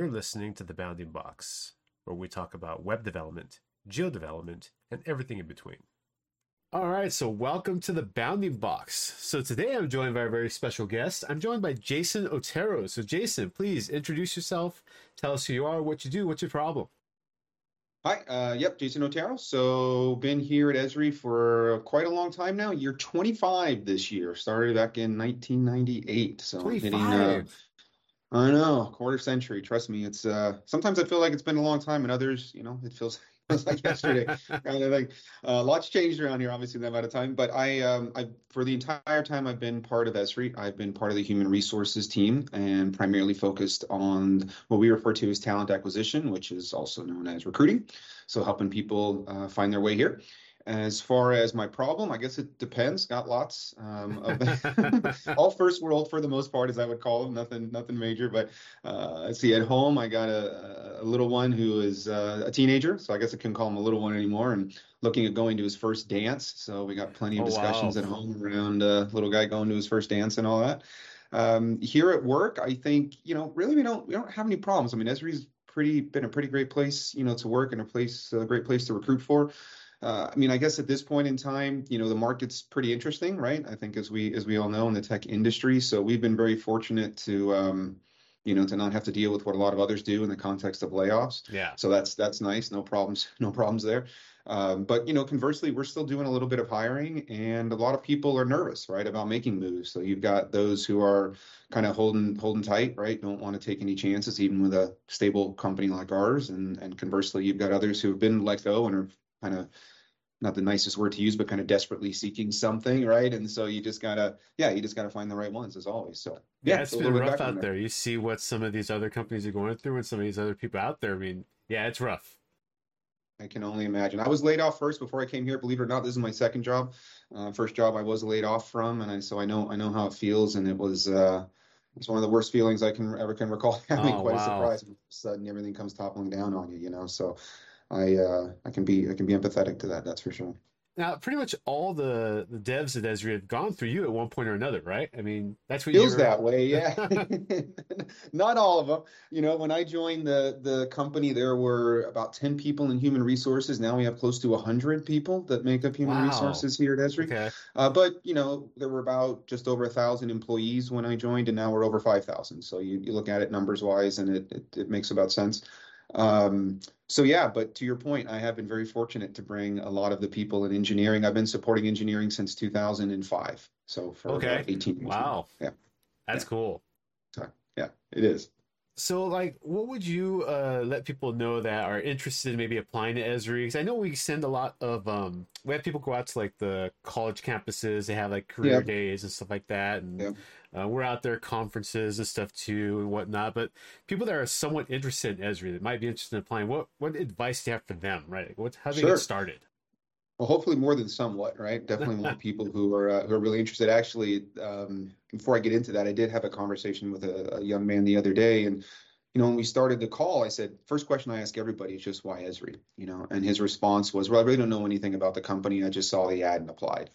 You're listening to The Bounding Box, where we talk about web development, geo development, and everything in between. All right, so welcome to the Bounding Box. So today I'm joined by a very special guest. I'm joined by Jason Otero. So, Jason, please introduce yourself. Tell us who you are, what you do, what's your problem. Hi, uh, yep, Jason Otero. So, been here at Esri for quite a long time now. You're 25 this year. Started back in 1998. So, 25. hitting, uh, I know, quarter century. Trust me, it's uh, sometimes I feel like it's been a long time, and others, you know, it feels like yesterday kind of thing. Uh, lots changed around here, obviously, in that amount of time. But I, um, I, for the entire time I've been part of Esri, I've been part of the human resources team and primarily focused on what we refer to as talent acquisition, which is also known as recruiting. So helping people uh, find their way here. As far as my problem, I guess it depends. Got lots um, of all first world for the most part, as I would call them. Nothing, nothing major. But uh, let's see. At home, I got a, a little one who is uh, a teenager, so I guess I can call him a little one anymore. And looking at going to his first dance. So we got plenty of Oh, discussions wow. at home around uh, little guy going to his first dance and all that. Um, here at work, I think you know really we don't we don't have any problems. I mean, Esri's pretty been a pretty great place you know to work and a place a great place to recruit for. Uh, I mean, I guess at this point in time, you know, the market's pretty interesting, right? I think as we as we all know in the tech industry, so we've been very fortunate to, um, you know, to not have to deal with what a lot of others do in the context of layoffs. Yeah. So that's that's nice. No problems, no problems there. Um, but you know, conversely, we're still doing a little bit of hiring, and a lot of people are nervous, right, about making moves. So you've got those who are kind of holding holding tight, right, don't want to take any chances, even with a stable company like ours. And and conversely, you've got others who have been let go and are kind of not the nicest word to use, but kind of desperately seeking something, right? And so you just gotta, yeah, you just gotta find the right ones as always. So Yeah, yeah, it's a been rough out there. You see what some of these other companies are going through and some of these other people out there. I mean, yeah, it's rough. I can only imagine. I was laid off first before I came here. Believe it or not, this is my second job. Uh, first job I was laid off from, and I so I know I know how it feels, and it was uh, it's one of the worst feelings I can ever can recall having. Oh, Quite a surprise. All of a sudden, everything comes toppling down on you, you know. So I uh, I can be I can be empathetic to that. That's for sure. Now, pretty much all the, the devs at Esri have gone through you at one point or another, right? I mean, that's what feels that way yeah not all of them you know when i joined the the company there were about 10 people in human resources now we have close to 100 people that make up human Wow. resources here at esri Okay. uh, but you know there were about just over a thousand employees when i joined and now we're over 5000 so you, you look at it numbers wise and it, it, it makes about sense um, so yeah but to your point i have been very fortunate to bring a lot of the people in engineering i've been supporting engineering since 2005 so for Okay. 18 years. Wow. yeah That's cool. So, yeah, it is. So, like, what would you uh, let people know that are interested in maybe applying to Esri? Because I know we send a lot of, um, we have people go out to like the college campuses. They have like career Yeah. days and stuff like that, and Yeah. uh, we're out there conferences and stuff too and whatnot. But people that are somewhat interested in Esri that might be interested in applying, what what advice do you have for them? Right? Like, what how do they Sure. get started? Well, hopefully more than somewhat, right? Definitely want people who are uh, who are really interested. Actually, um, before I get into that, I did have a conversation with a, a young man the other day, and you know, when we started the call, I said, first question I ask everybody is just why Esri, you know, and his response was, well, I really don't know anything about the company. I just saw the ad and applied.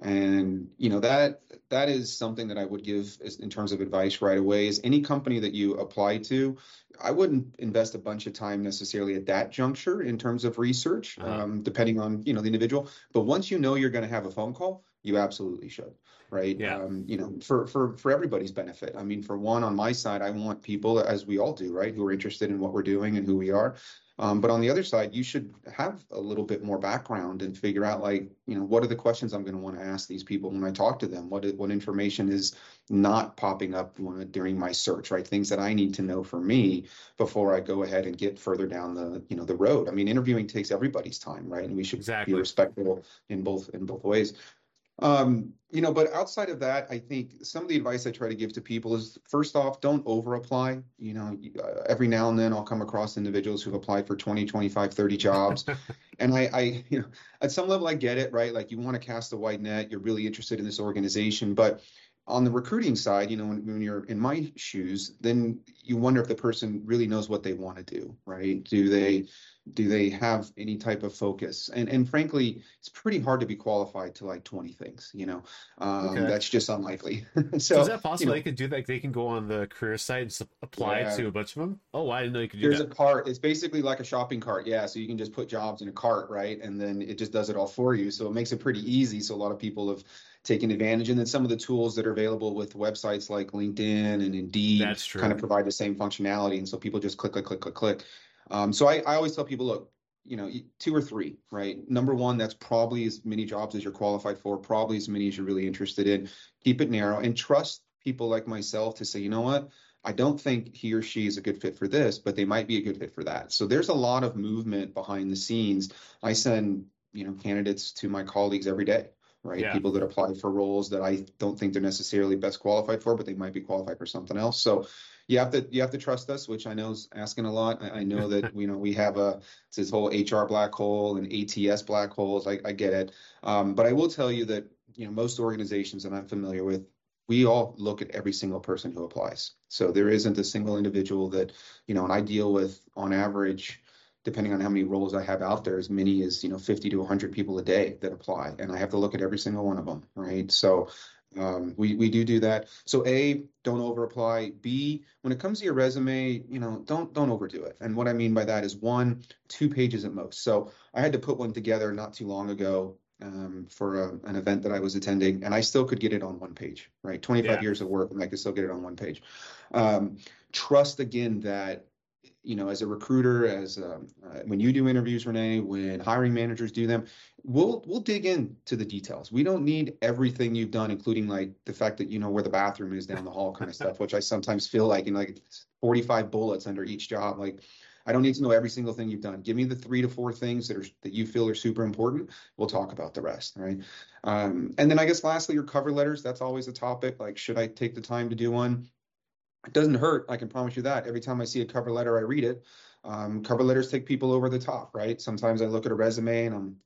And you know that that is something that I would give as, in terms of advice right away. Is any company that you apply to, I wouldn't invest a bunch of time necessarily at that juncture in terms of research, Uh-huh. um, depending on you know the individual. But once you know you're going to have a phone call, you absolutely should, right? Yeah. Um, you know, for for for everybody's benefit. I mean, for one, on my side, I want people, as we all do, right, who are interested in what we're doing and who we are. Um, but on the other side, you should have a little bit more background and figure out, like, you know, what are the questions I'm going to want to ask these people when I talk to them? What what information is not popping up when, during my search, right? Things that I need to know for me before I go ahead and get further down the, you know, the road. I mean, interviewing takes everybody's time, right? And we should Exactly. be respectful in both in both ways. Um, you know, but outside of that, I think some of the advice I try to give to people is first off, don't over apply. You know, uh, every now and then I'll come across individuals who've applied for 20, 25, 30 jobs. and I, I, you know, at some level I get it, right? Like you want to cast a wide net, you're really interested in this organization, but on the recruiting side, you know, when, when you're in my shoes, then you wonder if the person really knows what they want to do, right? Do they, do they have any type of focus and and frankly it's pretty hard to be qualified to like 20 things you know um, okay. that's just unlikely so, so, is that possible you know, they could do that they can go on the career site and apply yeah. to a bunch of them oh i didn't know you could do that. there's that. a cart it's basically like a shopping cart yeah so you can just put jobs in a cart right and then it just does it all for you so it makes it pretty easy so a lot of people have taken advantage and then some of the tools that are available with websites like linkedin and indeed kind of provide the same functionality and so people just click click click click click um, so I, I always tell people, look, you know, two or three, right? Number one, that's probably as many jobs as you're qualified for, probably as many as you're really interested in. Keep it narrow and trust people like myself to say, you know what? I don't think he or she is a good fit for this, but they might be a good fit for that. So there's a lot of movement behind the scenes. I send, you know, candidates to my colleagues every day, right? Yeah. People that apply for roles that I don't think they're necessarily best qualified for, but they might be qualified for something else. So you have to you have to trust us, which I know is asking a lot. I, I know that you know we have a this whole HR black hole and ATS black holes. I, I get it, um, but I will tell you that you know most organizations that I'm familiar with, we all look at every single person who applies. So there isn't a single individual that you know, and I deal with on average depending on how many roles I have out there, as many as you know, 50 to 100 people a day that apply, and I have to look at every single one of them, right? So um, we we do do that. So a don't over apply. B when it comes to your resume, you know don't don't overdo it. And what I mean by that is one two pages at most. So I had to put one together not too long ago um, for a, an event that I was attending, and I still could get it on one page. Right, 25 yeah. years of work, and I could still get it on one page. Um, trust again that you know, as a recruiter, as um, uh, when you do interviews, Rene, when hiring managers do them, we'll we'll dig into the details. We don't need everything you've done, including like the fact that you know where the bathroom is down the hall, kind of stuff, which I sometimes feel like in like 45 bullets under each job. Like, I don't need to know every single thing you've done. Give me the three to four things that are that you feel are super important. We'll talk about the rest, right? Um, and then I guess lastly, your cover letters. That's always a topic. Like, should I take the time to do one? It doesn't hurt. I can promise you that. Every time I see a cover letter, I read it. Um, cover letters take people over the top, right? Sometimes I look at a resume and I'm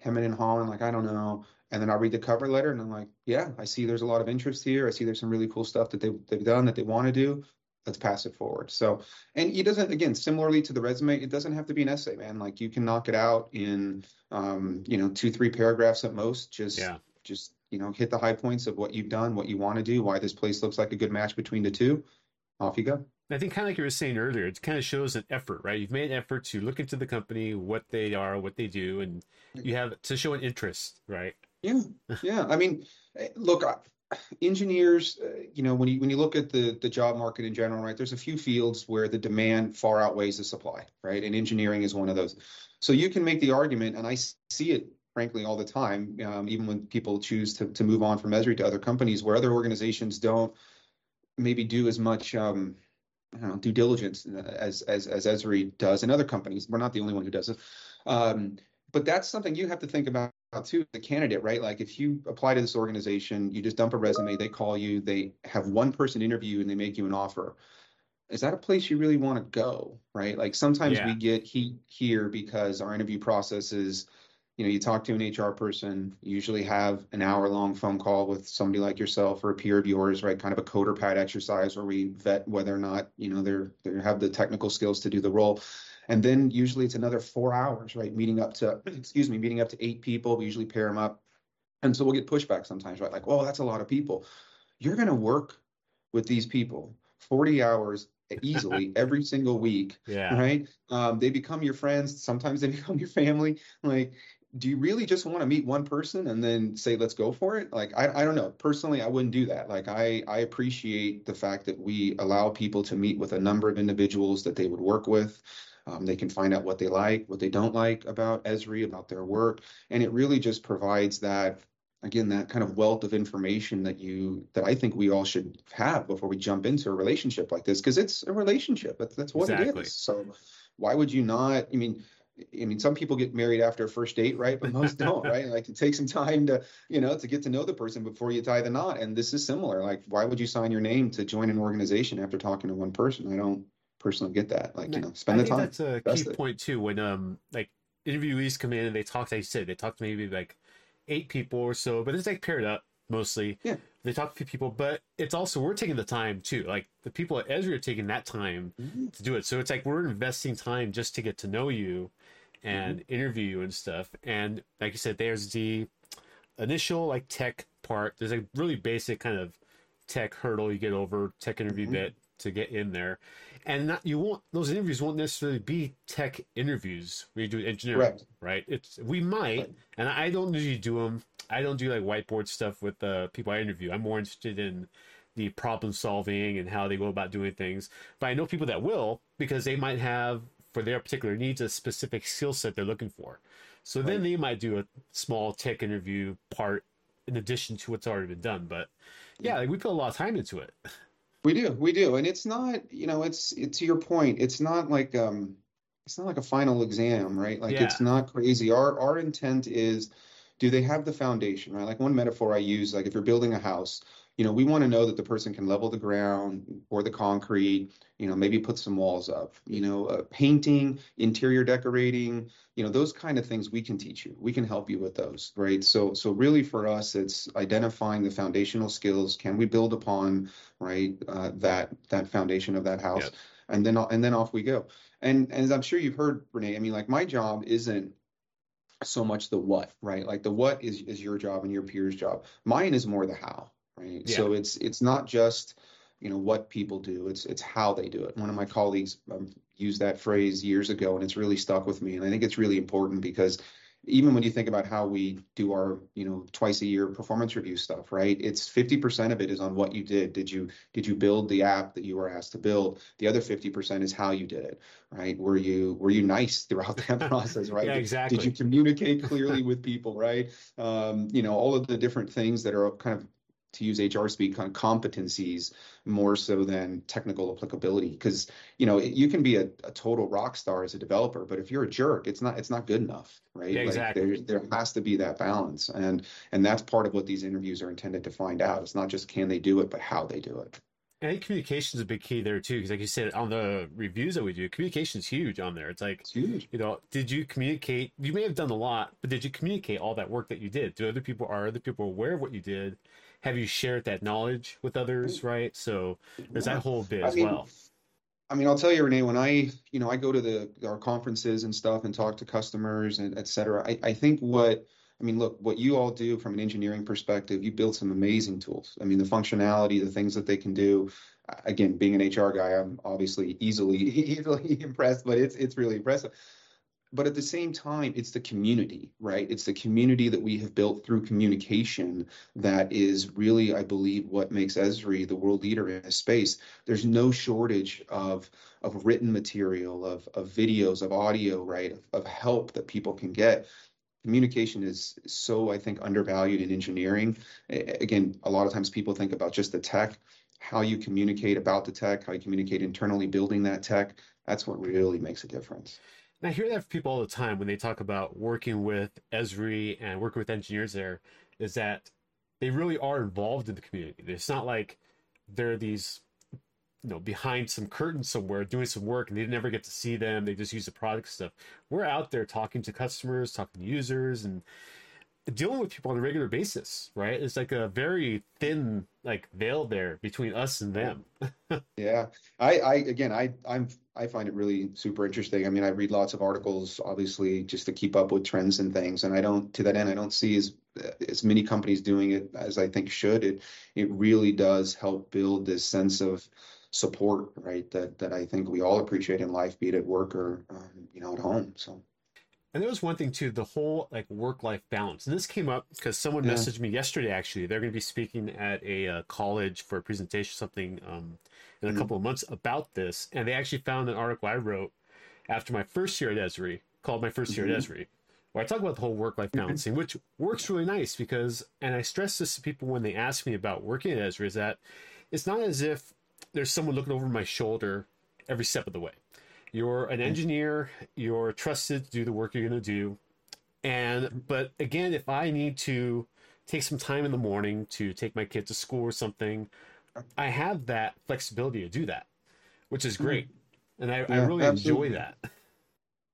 hemming and hawing, like, I don't know. And then I'll read the cover letter and I'm like, yeah, I see there's a lot of interest here. I see there's some really cool stuff that they've, they've done that they want to do. Let's pass it forward. So, and it doesn't, again, similarly to the resume, it doesn't have to be an essay, man. Like you can knock it out in, um, you know, two, three paragraphs at most. Just, yeah. just you know, hit the high points of what you've done, what you want to do, why this place looks like a good match between the two. Off you go. I think kind of like you were saying earlier, it kind of shows an effort, right? You've made an effort to look into the company, what they are, what they do, and you have to show an interest, right? Yeah, yeah. I mean, eh, look, engineers, uh, you know, when you when you look at the the job market in general, right? There's a few fields where the demand far outweighs the supply, right? And engineering is one of those. So you can make the argument, and I see it frankly all the time, um, even when people choose to, to move on from Esri to other companies where other organizations don't maybe do as much um, know, due diligence as, as, as Esri does and other companies. We're not the only one who does it. Um, but that's something you have to think about too, the candidate, right? Like if you apply to this organization, you just dump a resume, they call you, they have one person interview and they make you an offer. Is that a place you really want to go, right? Like sometimes yeah. we get heat here because our interview process is – you know, you talk to an HR person, you usually have an hour long phone call with somebody like yourself or a peer of yours, right? Kind of a coder pad exercise where we vet whether or not, you know, they're they have the technical skills to do the role. And then usually it's another four hours, right? Meeting up to, excuse me, meeting up to eight people. We usually pair them up. And so we'll get pushback sometimes, right? Like, oh, that's a lot of people. You're going to work with these people 40 hours easily every single week. Yeah. Right. Um, they become your friends. Sometimes they become your family. Like do you really just want to meet one person and then say let's go for it? Like I, I don't know. Personally i wouldn't do that. Like i i appreciate the fact that we allow people to meet with a number of individuals that they would work with. Um, they can find out what they like what they don't like about esri about their work and it really just provides that again that kind of wealth of information that you that i think we all should have before we jump into a relationship like this because it's a relationship. That's, that's what exactly. it is. So why would you not i mean I mean, some people get married after a first date, right? But most don't, right? Like it takes some time to, you know, to get to know the person before you tie the knot. And this is similar. Like, why would you sign your name to join an organization after talking to one person? I don't personally get that. Like, you know, spend the time. That's a key it. point too. When um, like interviewees come in and they talk, like you said, they talk to maybe like eight people or so, but it's like paired up mostly. Yeah. they talk to a few people, but it's also we're taking the time too. Like the people at Esri are taking that time mm-hmm. to do it. So it's like we're investing time just to get to know you and mm-hmm. interview you and stuff. And like you said, there's the initial like tech part. There's a really basic kind of tech hurdle you get over, tech interview mm-hmm. bit to get in there. And not, you won't those interviews won't necessarily be tech interviews where you do engineering, right? right? It's we might, right. and I don't usually do them. I don't do like whiteboard stuff with the people I interview. I'm more interested in the problem solving and how they go about doing things. But I know people that will because they might have for their particular needs a specific skill set they're looking for. So right. then they might do a small tech interview part in addition to what's already been done. But yeah, like we put a lot of time into it. We do, we do, and it's not, you know, it's it, to your point. It's not like um, it's not like a final exam, right? Like yeah. it's not crazy. Our our intent is, do they have the foundation, right? Like one metaphor I use, like if you're building a house, you know, we want to know that the person can level the ground, pour the concrete, you know, maybe put some walls up, you know, uh, painting, interior decorating, you know, those kind of things we can teach you. We can help you with those, right? So, so really for us, it's identifying the foundational skills. Can we build upon, right, uh, that that foundation of that house, and then and then off we go. And, and as I'm sure you've heard, Rene, I mean, like my job isn't so much the what, right? Like the what is is your job and your peer's job. Mine is more the how right? Yeah. So it's it's not just you know what people do; it's it's how they do it. One of my colleagues um, used that phrase years ago, and it's really stuck with me. And I think it's really important because even when you think about how we do our you know twice a year performance review stuff right it's 50% of it is on what you did did you did you build the app that you were asked to build the other 50% is how you did it right were you were you nice throughout that process right yeah, exactly did you communicate clearly with people right um, you know all of the different things that are kind of to use HR speak, kind of competencies more so than technical applicability. Because you know you can be a, a, total rock star as a developer, but if you're a jerk, it's not it's not good enough, right? Yeah, exactly. Like there there has to be that balance, and and that's part of what these interviews are intended to find out. It's not just can they do it, but how they do it. I think communication is a big key there too, because like you said on the reviews that we do, communication is huge on there. It's like it's huge. You know, did you communicate? You may have done a lot, but did you communicate all that work that you did? Do other people are other people aware of what you did? Have you shared that knowledge with others, right? So there's that whole bit I as mean, well. I mean, I'll tell you, Rene, when I, you know, I go to the our conferences and stuff and talk to customers and et cetera, I, I think what I mean, look, what you all do from an engineering perspective, you build some amazing tools. I mean, the functionality, the things that they can do. Again, being an HR guy, I'm obviously easily easily impressed, but it's it's really impressive but at the same time it's the community right? It's the community that we have built through communication that is really i believe what makes esri the world leader in this space. There's no shortage of of written material of of videos of audio right? Of, of help that people can get. Communication is so i think undervalued in engineering. Again a lot of times people think about just the tech how you communicate about the tech how you communicate internally building that tech. That's what really makes a difference and I hear that from people all the time when they talk about working with Esri and working with engineers there, is that they really are involved in the community. It's not like they're these, you know, behind some curtain somewhere doing some work and they never get to see them. They just use the product stuff. We're out there talking to customers, talking to users, and dealing with people on a regular basis, right? It's like a very thin like veil there between us and them. yeah. I, I again I I'm I find it really super interesting. I mean, I read lots of articles obviously just to keep up with trends and things and I don't to that end I don't see as as many companies doing it as I think should. It it really does help build this sense of support, right? That that I think we all appreciate in life, be it at work or um, you know at home. So and there was one thing too, the whole like work life balance. And this came up because someone yeah. messaged me yesterday. Actually, they're going to be speaking at a uh, college for a presentation, something um, in a mm-hmm. couple of months about this. And they actually found an article I wrote after my first year at Esri, called my 1st mm-hmm. year at mm-hmm. Esri, where I talk about the whole work life mm-hmm. balancing, which works really nice because, and I stress this to people when they ask me about working at Esri, is that it's not as if there's someone looking over my shoulder every step of the way you're an engineer, you're trusted to do the work you're going to do. And, but again, if I need to take some time in the morning to take my kid to school or something, I have that flexibility to do that, which is hmm. great. And I, yeah, I really absolutely. enjoy that.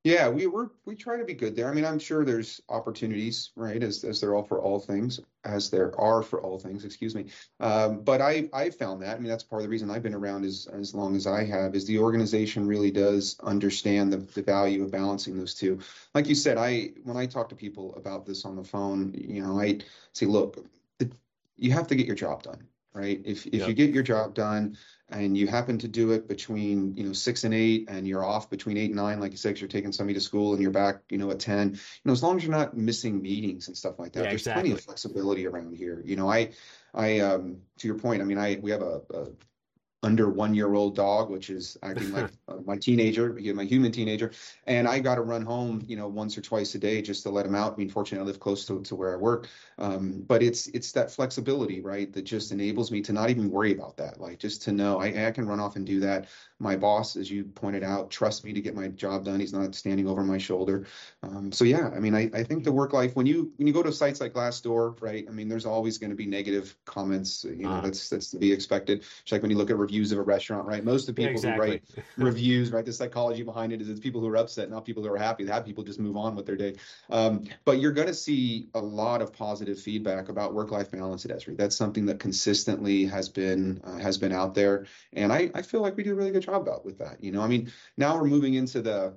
Yeah, we we we try to be good there. I mean, I'm sure there's opportunities, right? As as there all for all things, as there are for all things, excuse me. Um, but I I found that. I mean, that's part of the reason I've been around as as long as I have is the organization really does understand the the value of balancing those two. Like you said, I when I talk to people about this on the phone, you know, I say, look, the, you have to get your job done, right? If if yep. you get your job done and you happen to do it between you know six and eight and you're off between eight and nine like you said you're taking somebody to school and you're back you know at 10 you know as long as you're not missing meetings and stuff like that yeah, there's exactly. plenty of flexibility around here you know i i um to your point i mean i we have a, a under one year old dog, which is acting like my teenager, my human teenager. And I got to run home, you know, once or twice a day just to let him out. I mean, fortunately, I live close to, to where I work. Um, but it's it's that flexibility, right, that just enables me to not even worry about that. Like just to know I, I can run off and do that. My boss, as you pointed out, trusts me to get my job done. He's not standing over my shoulder. Um, so yeah, I mean, I, I think the work life when you when you go to sites like Glassdoor, right? I mean, there's always going to be negative comments. You know, uh, that's that's to be expected. Just like when you look at reviews of a restaurant, right? Most of the people exactly. who write reviews, right? The psychology behind it is it's people who are upset, not people who are happy. The happy people just move on with their day. Um, but you're going to see a lot of positive feedback about work-life balance at Esri. That's something that consistently has been uh, has been out there, and I, I feel like we do a really good job about with that. You know, I mean, now we're moving into the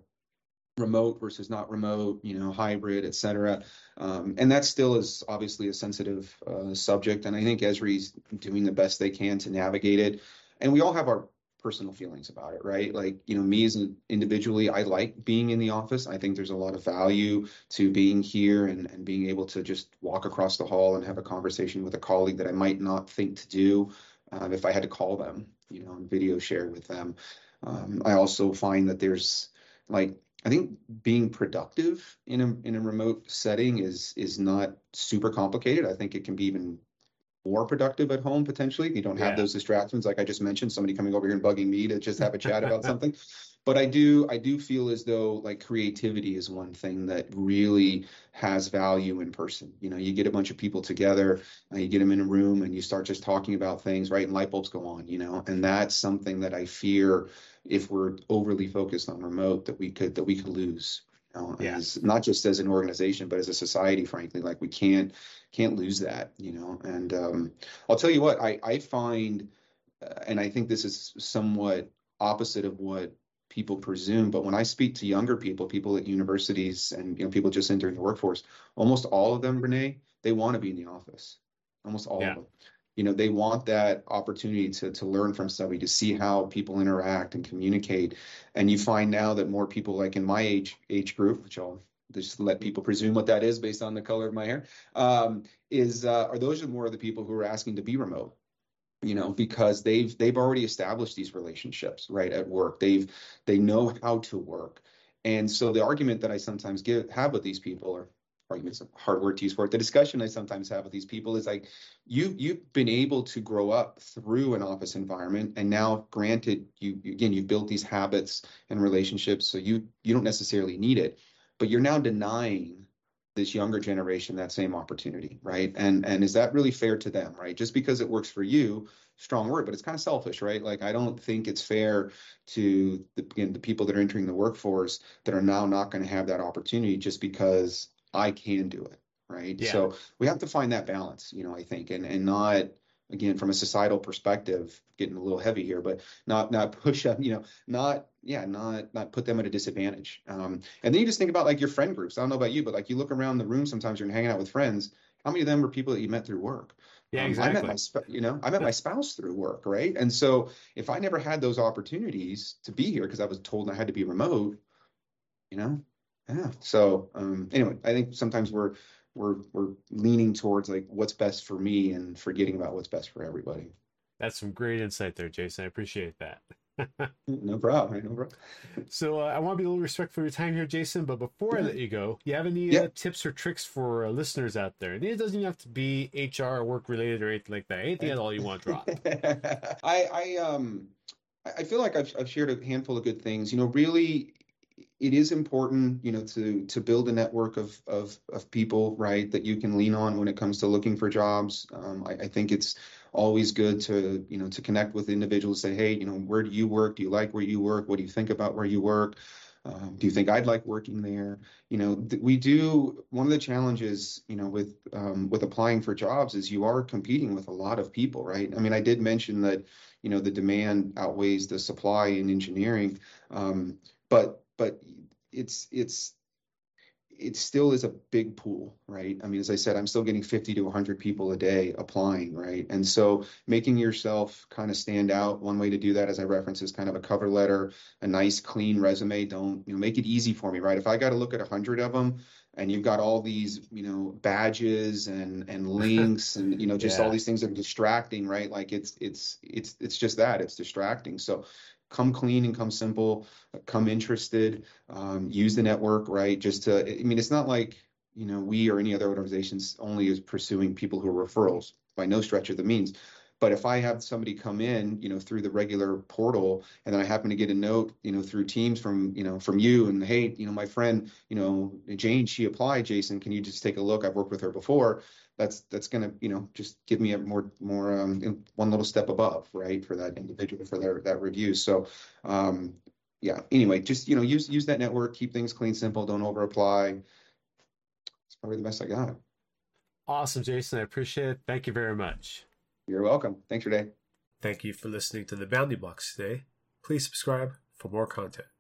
remote versus not remote, you know, hybrid, et cetera. Um, and that still is obviously a sensitive uh, subject. And I think Esri's doing the best they can to navigate it and we all have our personal feelings about it, right? Like, you know, me as an individually, I like being in the office. I think there's a lot of value to being here and, and being able to just walk across the hall and have a conversation with a colleague that I might not think to do uh, if I had to call them, you know, and video share with them. Um, I also find that there's like I think being productive in a in a remote setting is is not super complicated. I think it can be even more productive at home potentially. If you don't have yeah. those distractions like I just mentioned, somebody coming over here and bugging me to just have a chat about something. But I do I do feel as though like creativity is one thing that really has value in person. You know, you get a bunch of people together, and you get them in a room and you start just talking about things, right? And light bulbs go on, you know. And that's something that I fear if we're overly focused on remote that we could that we could lose know, yeah. as not just as an organization, but as a society, frankly, like we can't can't lose that, you know. And um, I'll tell you what, I I find, uh, and I think this is somewhat opposite of what people presume, but when I speak to younger people, people at universities, and you know, people just entering the workforce, almost all of them, Rene, they want to be in the office. Almost all yeah. of them you know they want that opportunity to to learn from somebody to see how people interact and communicate and you find now that more people like in my age age group which i'll just let people presume what that is based on the color of my hair um, is uh, are those are more of the people who are asking to be remote you know because they've they've already established these relationships right at work they've they know how to work and so the argument that i sometimes give have with these people or arguments a hard word to use for it. The discussion I sometimes have with these people is like, you you've been able to grow up through an office environment, and now, granted, you again you've built these habits and relationships, so you you don't necessarily need it, but you're now denying this younger generation that same opportunity, right? And and is that really fair to them, right? Just because it works for you, strong word, but it's kind of selfish, right? Like I don't think it's fair to the, again, the people that are entering the workforce that are now not going to have that opportunity just because I can do it, right? Yeah. So we have to find that balance, you know, I think, and and not again from a societal perspective, getting a little heavy here, but not not push up, you know, not yeah, not not put them at a disadvantage. Um, and then you just think about like your friend groups. I don't know about you, but like you look around the room sometimes you're hanging out with friends. How many of them were people that you met through work? Yeah, exactly. Um, I met my, you know, I met my spouse through work, right? And so if I never had those opportunities to be here because I was told I had to be remote, you know, yeah. So um, anyway, I think sometimes we're we're we're leaning towards like what's best for me and forgetting about what's best for everybody. That's some great insight there, Jason. I appreciate that. no problem. No problem. So uh, I want to be a little respectful of your time here, Jason. But before. I let you go, you have any yeah. uh, tips or tricks for uh, listeners out there? And it doesn't even have to be HR or work related or anything like that. Anything at all you want to drop. I I um I feel like I've I've shared a handful of good things. You know, really it is important, you know, to to build a network of of of people, right, that you can lean on when it comes to looking for jobs. Um, I, I, think it's always good to you know to connect with individuals. Say, hey, you know, where do you work? Do you like where you work? What do you think about where you work? Um, do you think I'd like working there? You know, th- we do. One of the challenges, you know, with um, with applying for jobs is you are competing with a lot of people, right? I mean, I did mention that, you know, the demand outweighs the supply in engineering, um, but but it's it's it still is a big pool, right? I mean, as I said, I'm still getting 50 to 100 people a day applying, right? And so making yourself kind of stand out, one way to do that, as I reference, is kind of a cover letter, a nice, clean resume. Don't, you know, make it easy for me, right? If I got to look at 100 of them and you've got all these, you know, badges and and links and you know just yeah. all these things that are distracting, right? Like it's it's it's it's just that, it's distracting. So come clean and come simple, come interested, um, use the network, right? Just to, I mean, it's not like, you know, we or any other organizations only is pursuing people who are referrals by no stretch of the means. But if I have somebody come in, you know, through the regular portal, and then I happen to get a note, you know, through Teams from, you know, from you, and hey, you know, my friend, you know, Jane, she applied. Jason, can you just take a look? I've worked with her before that's that's going to you know just give me a more more um, one little step above right for that individual for their that review. So um yeah anyway just you know use use that network keep things clean simple don't over apply it's probably the best i got. Awesome jason i appreciate it. Thank you very much. You're welcome. Thanks for today thank you for listening to the bounding box today. Please subscribe for more content